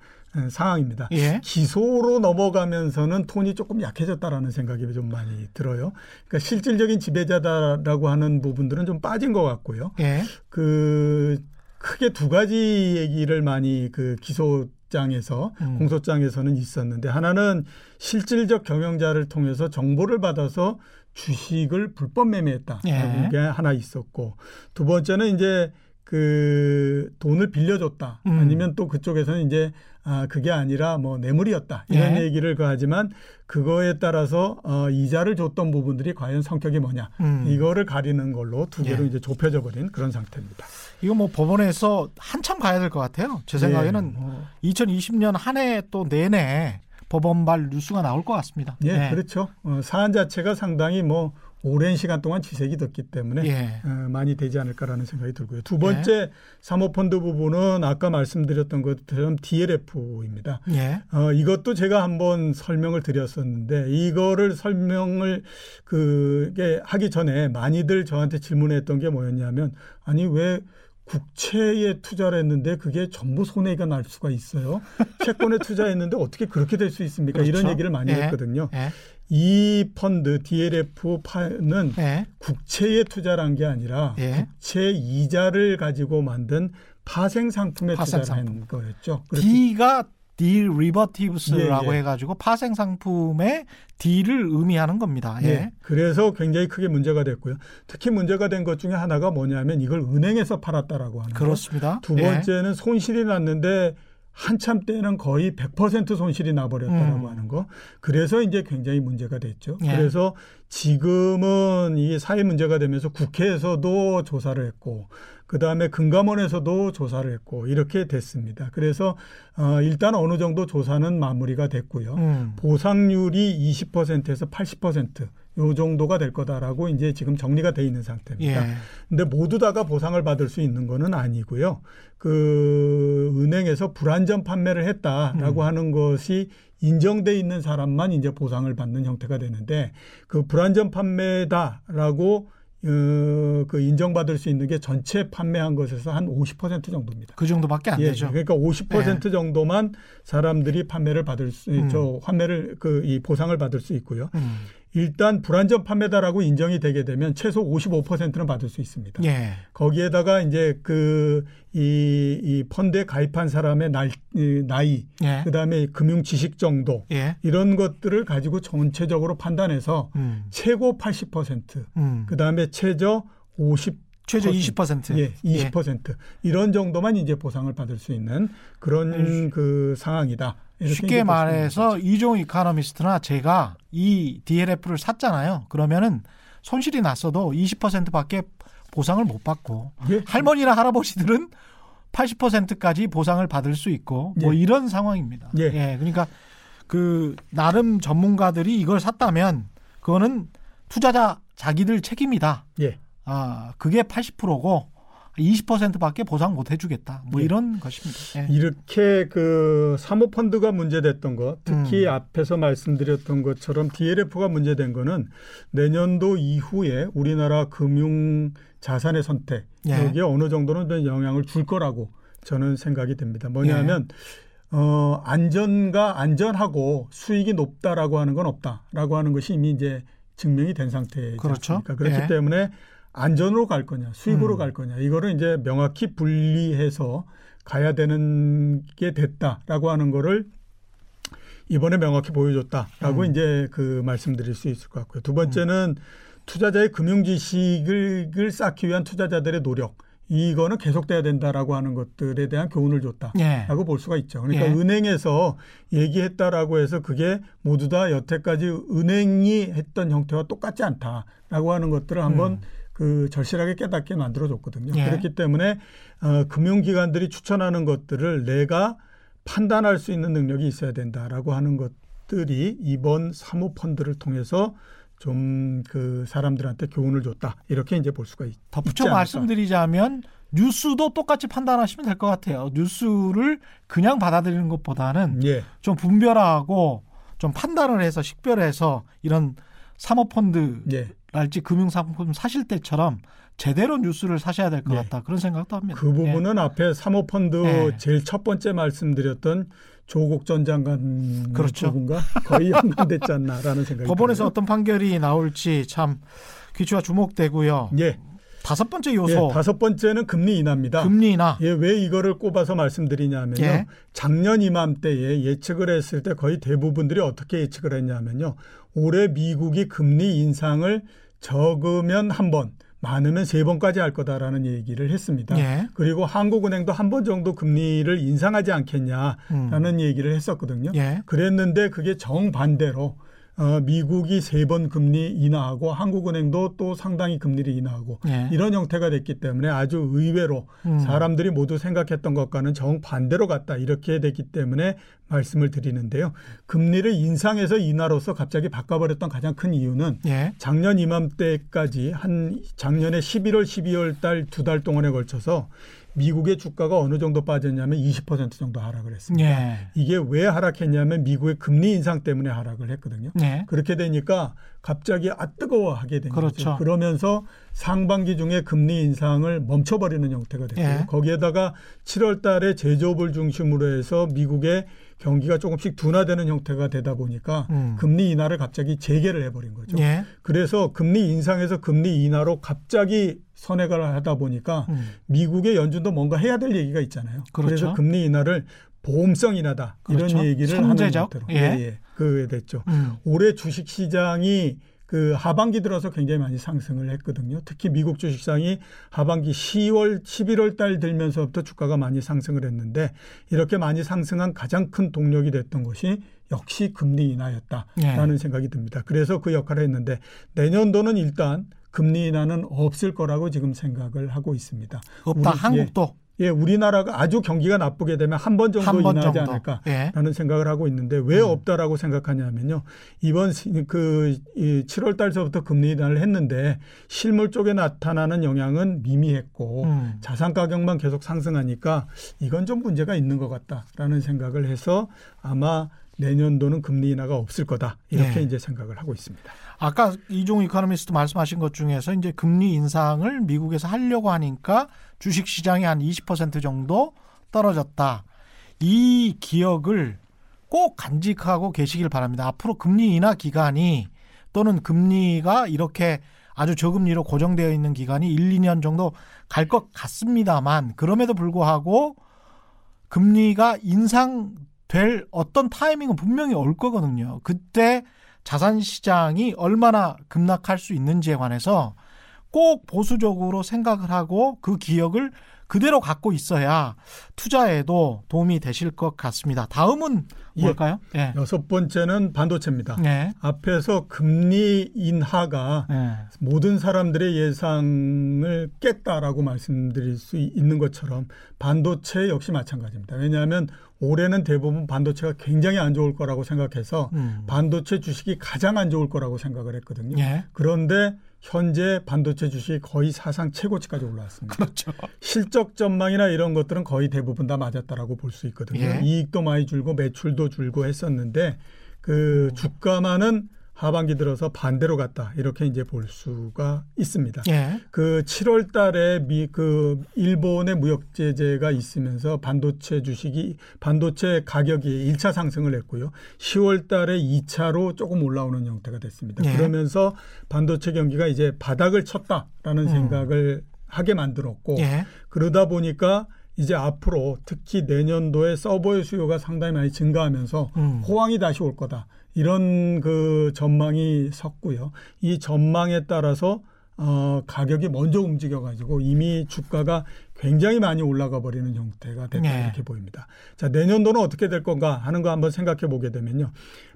상황입니다. 예. 기소로 넘어가면서는 톤이 조금 약해졌다라는 생각이 좀 많이 들어요. 그러니까 실질적인 지배자다라고 하는 부분들은 좀 빠진 것 같고요. 예. 그 크게 두 가지 얘기를 많이 그 기소 장에서 음. 공소장에서는 있었는데 하나는 실질적 경영자를 통해서 정보를 받아서 주식을 불법 매매했다. 예. 이게 하나 있었고 두 번째는 이제 그 돈을 빌려줬다. 음. 아니면 또 그쪽에서는 이제 아 그게 아니라 뭐 뇌물이었다. 이런 예. 얘기를 그 하지만 그거에 따라서 어 이자를 줬던 부분들이 과연 성격이 뭐냐. 음. 이거를 가리는 걸로 두 개로 예. 이제 좁혀져 버린 그런 상태입니다. 이거 뭐 법원에서 한참 가야 될 것 같아요. 제 생각에는 예, 뭐, 2020년 한 해 또 내내 법원발 뉴스가 나올 것 같습니다. 예, 그렇죠. 어, 사안 자체가 상당히 뭐 오랜 시간 동안 지색이 됐기 때문에 예. 어, 많이 되지 않을까라는 생각이 들고요. 두 번째 사모펀드 부분은 아까 말씀드렸던 것처럼 DLF입니다. 예. 어, 이것도 제가 한번 설명을 드렸었는데 이거를 설명을 그게 하기 전에 많이들 저한테 질문했던 게 뭐였냐면 아니 왜 국채에 투자를 했는데 그게 전부 손해가 날 수가 있어요. 채권에 투자했는데 어떻게 그렇게 될 수 있습니까? 이런 그렇죠. 얘기를 많이 예. 했거든요. 예. 이 펀드 DLF는 예. 국채에 투자한 게 아니라 예. 국채 이자를 가지고 만든 파생 상품에 파생 투자를 상품. 한 거였죠. 그래서 D가 디리버티브스라고 예, 예. 해가지고 파생 상품의 D를 의미하는 겁니다. 예. 예. 그래서 굉장히 크게 문제가 됐고요. 특히 문제가 된 것 중에 하나가 뭐냐면 이걸 은행에서 팔았다라고 하는 거. 그렇습니다. 두 예. 번째는 손실이 났는데 한참 때는 거의 100% 손실이 나버렸다라고 음. 하는 거. 그래서 이제 굉장히 문제가 됐죠. 예. 그래서 지금은 이 사회 문제가 되면서 국회에서도 조사를 했고, 그 다음에 금감원에서도 조사를 했고, 이렇게 됐습니다. 그래서 어, 일단 어느 정도 조사는 마무리가 됐고요. 음. 보상률이 20%에서 80%요 정도가 될 거다라고 이제 지금 정리가 돼 있는 상태입니다. 예. 근데 모두 다가 보상을 받을 수 있는 거는 아니고요. 그 은행에서 불안전 판매를 했다라고 음. 하는 것이 인정돼 있는 사람만 이제 보상을 받는 형태가 되는데 그 불안전 판매다라고 어, 그 인정받을 수 있는 게 전체 판매한 것에서 한 50% 정도입니다. 그 정도밖에 안 예, 되죠. 그러니까 50% 정도만 사람들이 판매를 받을 수, 음. 저 환매를 그 이 보상을 받을 수 있고요. 음. 일단 불안전 판매다라고 인정이 되게 되면 최소 55%는 받을 수 있습니다. 예. 거기에다가 이제 그 이 이 펀드에 가입한 사람의 날, 이 나이, 예. 그다음에 금융 지식 정도 예. 이런 것들을 가지고 전체적으로 판단해서 음. 최고 80%, 음. 그다음에 최저 50 최저 20%. 예, 20% 이런 정도만 이제 보상을 받을 수 있는 그런 그 상황이다. 쉽게 말해서 이종 이카노미스트나 제가 이 DLF를 샀잖아요. 그러면은 손실이 났어도 20%밖에 보상을 못 받고. 예, 할머니나 할아버지들은 80%까지 보상을 받을 수 있고 뭐 예. 이런 상황입니다. 예. 예. 그러니까 그 나름 전문가들이 이걸 샀다면 그거는 투자자 자기들 책임이다. 예. 아, 그게 80%고 20%밖에 보상 못 해주겠다. 뭐 예. 이런 것입니다. 예. 이렇게 그 사모펀드가 문제됐던 것, 특히 음. 앞에서 말씀드렸던 것처럼 DLF가 문제된 거는 내년도 이후에 우리나라 금융 자산의 선택 예. 여기에 어느 정도는 좀 영향을 줄 거라고 저는 생각이 됩니다. 뭐냐면 예. 어, 안전과 안전하고 수익이 높다라고 하는 건 없다라고 하는 것이 이미 이제 증명이 된 상태지 그렇죠. 않습니까? 그렇기 예. 때문에 안전으로 갈 거냐, 수익으로 음. 갈 거냐, 이거를 이제 명확히 분리해서 가야 되는 게 됐다라고 하는 거를 이번에 명확히 보여줬다라고 음. 이제 그 말씀드릴 수 있을 것 같고요. 두 번째는 투자자의 금융 지식을 쌓기 위한 투자자들의 노력. 이거는 계속돼야 된다라고 하는 것들에 대한 교훈을 줬다. 예. 라고 볼 수가 있죠. 그러니까 예. 은행에서 얘기했다라고 해서 그게 모두 다 여태까지 은행이 했던 형태와 똑같지 않다라고 하는 것들을 한번 음. 그 절실하게 깨닫게 만들어줬거든요. 예. 그렇기 때문에 어, 금융기관들이 추천하는 것들을 내가 판단할 수 있는 능력이 있어야 된다라고 하는 것들이 이번 사모펀드를 통해서 좀 그 사람들한테 교훈을 줬다 이렇게 이제 볼 수가 있, 덧붙여. 말씀드리자면 뉴스도 똑같이 판단하시면 될 것 같아요. 뉴스를 그냥 받아들이는 것보다는 예, 좀 분별하고 좀 판단을 해서 식별해서 이런 사모펀드 랄지 예. 금융상품 사실 때처럼 제대로 뉴스를 사셔야 될것 예. 같다 그런 생각도 합니다. 그 부분은 앞에 사모펀드 예. 제일 첫 번째 말씀드렸던 조국 전 장관 그렇죠. 부분과 거의 연관됐지 않나라는 생각이 법원에서. 어떤 판결이 나올지 참 귀추가 주목되고요. 예, 다섯 번째 예, 요소 다섯 번째는 금리 인하입니다. 금리 인하. 예, 왜 이거를 꼽아서 말씀드리냐면요. 예. 작년 이맘때에 예측을 했을 때 거의 대부분들이 어떻게 예측을 했냐면요. 올해 미국이 금리 인상을 적으면 한 번, 많으면 세 번까지 할 거다라는 얘기를 했습니다. 예. 그리고 한국은행도 한 번 정도 금리를 인상하지 않겠냐라는 음. 얘기를 했었거든요. 예. 그랬는데 그게 정반대로 어, 미국이 세 번 금리 인하하고 한국은행도 또 상당히 금리를 인하하고 예. 이런 형태가 됐기 때문에 아주 의외로 음. 사람들이 모두 생각했던 것과는 정반대로 갔다 이렇게 됐기 때문에 말씀을 드리는데요. 금리를 인상해서 인하로서 갑자기 바꿔버렸던 가장 큰 이유는 예. 작년 이맘때까지 한 작년에 11월, 12월 달 두 달 동안에 걸쳐서 미국의 주가가 어느 정도 빠졌냐면 20% 정도 하락을 했습니다. 예. 이게 왜 하락했냐면 미국의 금리 인상 때문에 하락을 했거든요. 예. 그렇게 되니까 갑자기 아 뜨거워 하게 된 그렇죠. 거죠. 그러면서 상반기 중에 금리 인상을 멈춰버리는 형태가 됐고요. 예. 거기에다가 7월 달에 제조업을 중심으로 해서 미국의 경기가 조금씩 둔화되는 형태가 되다 보니까 음. 금리 인하를 갑자기 재개를 해버린 거죠. 예. 그래서 금리 인상에서 금리 인하로 갑자기 선회가 하다 보니까 음. 미국의 연준도 뭔가 해야 될 얘기가 있잖아요. 그렇죠. 래서 금리 인하를 보험성 인하다 그렇죠. 이런 얘기를 선제적. 하는 형태로 예. 예, 예. 그게 됐죠. 음. 올해 주식 시장이 그 하반기 들어서 굉장히 많이 상승을 했거든요. 특히 미국 주식시장이 하반기 10월, 11월 달 들면서부터 주가가 많이 상승을 했는데 이렇게 많이 상승한 가장 큰 동력이 됐던 것이 역시 금리 인하였다라는 예. 생각이 듭니다. 그래서 그 역할을 했는데 내년도는 일단 금리 인하는 없을 거라고 지금 생각을 하고 있습니다. 없다. 우리- 한국도 예, 우리나라가 아주 경기가 나쁘게 되면 한 번 정도 한 번 인하하지 정도. 않을까라는 예. 생각을 하고 있는데 왜 음. 없다라고 생각하냐면요. 이번 시- 그이 7월 달서부터 금리 인하를 했는데 실물 쪽에 나타나는 영향은 미미했고 음. 자산 가격만 계속 상승하니까 이건 좀 문제가 있는 것 같다라는 생각을 해서 아마 내년도는 금리 인하가 없을 거다 이렇게 예. 이제 생각을 하고 있습니다. 아까 이종우 이코노미스트 말씀하신 것 중에서 이제 금리 인상을 미국에서 하려고 하니까 주식 시장이 한 20% 정도 떨어졌다. 이 기억을 꼭 간직하고 계시길 바랍니다. 앞으로 금리 인하 기간이 또는 금리가 이렇게 아주 저금리로 고정되어 있는 기간이 1, 2년 정도 갈 것 같습니다만 그럼에도 불구하고 금리가 인상될 어떤 타이밍은 분명히 올 거거든요. 그때 자산 시장이 얼마나 급락할 수 있는지에 관해서 꼭 보수적으로 생각을 하고 그 기억을 그대로 갖고 있어야 투자에도 도움이 되실 것 같습니다. 다음은 예. 뭘까요? 예. 여섯 번째는 반도체입니다. 네. 앞에서 금리 인하가 네. 모든 사람들의 예상을 깼다라고 말씀드릴 수 있는 것처럼 반도체 역시 마찬가지입니다. 왜냐하면 올해는 대부분 반도체가 굉장히 안 좋을 거라고 생각해서 음. 반도체 주식이 가장 안 좋을 거라고 생각을 했거든요. 예. 그런데 현재 반도체 주식이 거의 사상 최고치까지 올라왔습니다. 그렇죠. 실적 전망이나 이런 것들은 거의 대부분 다 맞았다라고 볼 수 있거든요. 예. 이익도 많이 줄고 매출도 줄고 했었는데 음. 그 주가만은 하반기 들어서 반대로 갔다 이렇게 이제 볼 수가 있습니다. 예. 그 7월 달에 미 그 일본의 무역 제재가 있으면서 반도체 주식이 반도체 가격이 1차 상승을 했고요. 10월 달에 2차로 조금 올라오는 형태가 됐습니다. 예. 그러면서 반도체 경기가 이제 바닥을 쳤다라는 음. 생각을 하게 만들었고 예. 그러다 보니까 이제 앞으로 특히 내년도에 서버의 수요가 상당히 많이 증가하면서 음. 호황이 다시 올 거다. 이런 그 전망이 섰고요. 이 전망에 따라서 어, 가격이 먼저 움직여가지고 이미 주가가 굉장히 많이 올라가 버리는 형태가 됐다 네. 이렇게 보입니다. 자 내년도는 어떻게 될 건가 하는 거 한번 생각해 보게 되면요.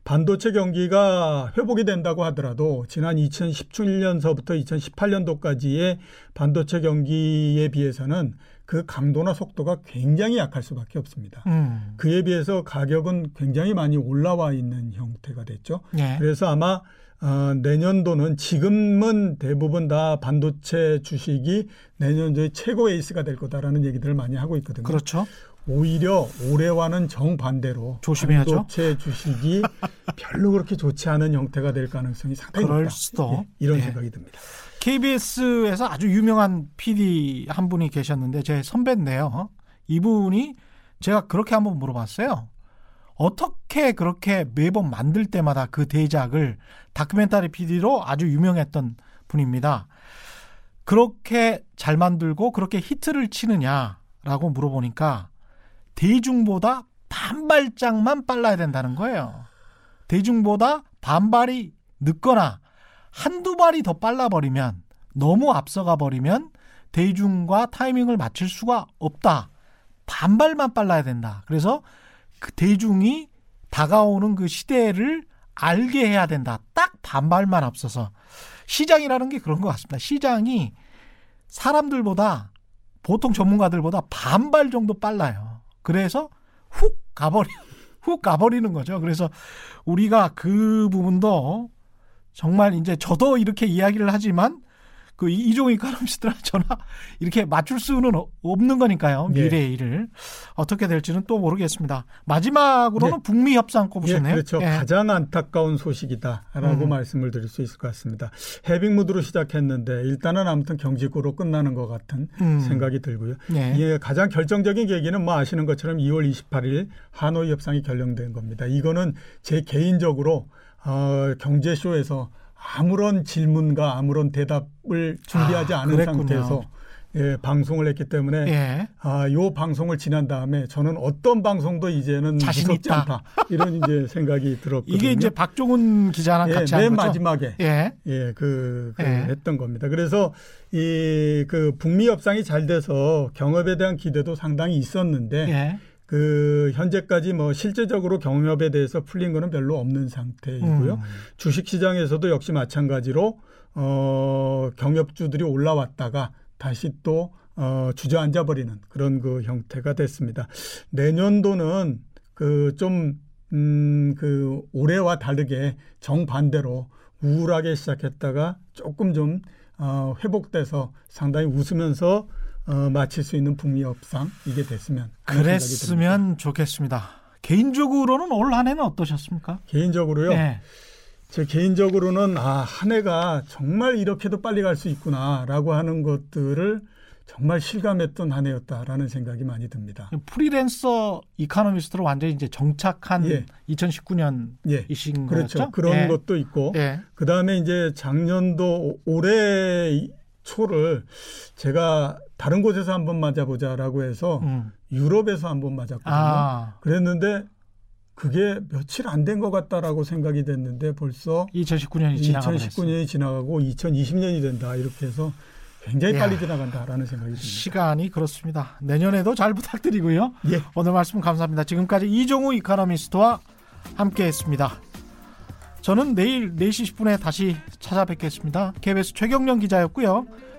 반도체 경기가 회복이 된다고 하더라도 지난 2017년서부터 2018년도까지의 반도체 경기에 비해서는 그 강도나 속도가 굉장히 약할 수밖에 없습니다. 음. 그에 비해서 가격은 굉장히 많이 올라와 있는 형태가 됐죠. 예. 그래서 아마 어, 내년도는 지금은 대부분 다 반도체 주식이 내년도에 최고 에이스가 될 거다라는 얘기들을 많이 하고 있거든요. 그렇죠. 오히려 올해와는 정반대로 조심해야죠. 반도체 주식이 별로 그렇게 좋지 않은 형태가 될 가능성이 상당히 높다. 수도. 예, 이런 예. 생각이 듭니다. KBS에서 아주 유명한 PD 한 분이 계셨는데 제 선배인데요. 이분이 제가 그렇게 한번 물어봤어요. 어떻게 그렇게 매번 만들 때마다 그 대작을 다큐멘터리 PD로 아주 유명했던 분입니다. 그렇게 잘 만들고 그렇게 히트를 치느냐라고 물어보니까 대중보다 반발짝만 빨라야 된다는 거예요. 대중보다 반발이 늦거나 한두 발이 더 빨라버리면 너무 앞서가 버리면 대중과 타이밍을 맞출 수가 없다. 반발만 빨라야 된다. 그래서 그 대중이 다가오는 그 시대를 알게 해야 된다. 딱 반발만 앞서서 시장이라는 게 그런 것 같습니다. 시장이 사람들보다 보통 전문가들보다 반발 정도 빨라요. 그래서 훅 가버리 훅 가버리는 거죠. 그래서 우리가 그 부분도 정말 이제 저도 이렇게 이야기를 하지만 그 이- 이종호 이카노미스트랑 전화 이렇게 맞출 수는 어- 없는 거니까요. 예. 미래의 일을 어떻게 될지는 또 모르겠습니다. 마지막으로는 북미 협상 예, 꼽으셨네요. 그렇죠. 예. 가장 안타까운 소식이다라고 음. 말씀을 드릴 수 있을 것 같습니다. 해빙무드로 시작했는데 일단은 아무튼 경직으로 끝나는 것 같은 음. 생각이 들고요. 예. 이게 가장 결정적인 계기는 뭐 아시는 것처럼 2월 28일 하노이 협상이 결정된 겁니다. 이거는 제 개인적으로 어, 경제쇼에서 아무런 질문과 아무런 대답을 준비하지 아, 않은 그랬군요. 상태에서 예, 방송을 했기 때문에 예. 아, 요 방송을 지난 다음에 저는 어떤 방송도 이제는 무섭지 있다. 않다. 이런 이제 생각이 들었거든요. 이게 이제 박종훈 기자랑 예, 같이 맨. 마지막에 예. 예, 그, 그 예. 했던 겁니다. 그래서 이 그 북미 협상이 잘 돼서 경협에 대한 기대도 상당히 있었는데 예. 그 현재까지 뭐 실제적으로 경협에 대해서 풀린 거는 별로 없는 상태이고요. 음. 주식 시장에서도 역시 마찬가지로 어 경협주들이 올라왔다가 다시 또 어, 주저앉아 버리는 그런 그 형태가 됐습니다. 내년도는 그좀 음, 그 올해와 다르게 정반대로 우울하게 시작했다가 조금 좀 어, 회복돼서 상당히 웃으면서 어, 마칠 수 있는 북미 협상 이게 됐으면. 그랬으면 좋겠습니다. 개인적으로는 올 한 해는 어떠셨습니까? 개인적으로요. 예. 제 개인적으로는 아, 한 해가 정말 이렇게도 빨리 갈 수 있구나라고 하는 것들을 정말 실감했던 한 해였다라는 생각이 많이 듭니다. 프리랜서 이카노미스트로 완전히 이제 정착한 예. 2019년이신 예. 그렇죠. 거였죠? 그런 예. 것도 있고 예. 그 다음에 이제 작년도 올해 초를 제가 다른 곳에서 한번 맞아보자라고 해서 음. 유럽에서 한번 맞았거든요. 아, 그랬는데 그게 며칠 안 된 것 같다라고 생각이 됐는데 벌써 2019년이 지나가 버렸어요. 2019년이 지나가고 2020년이 된다 이렇게 해서 굉장히 야. 빨리 지나간다라는 생각이 듭니다. 시간이 그렇습니다. 내년에도 잘 부탁드리고요. 예. 오늘 말씀 감사합니다. 지금까지 이종우 이카노미스트와 함께했습니다. 저는 내일 4시 10분에 다시 찾아뵙겠습니다. KBS 최경령 기자였고요.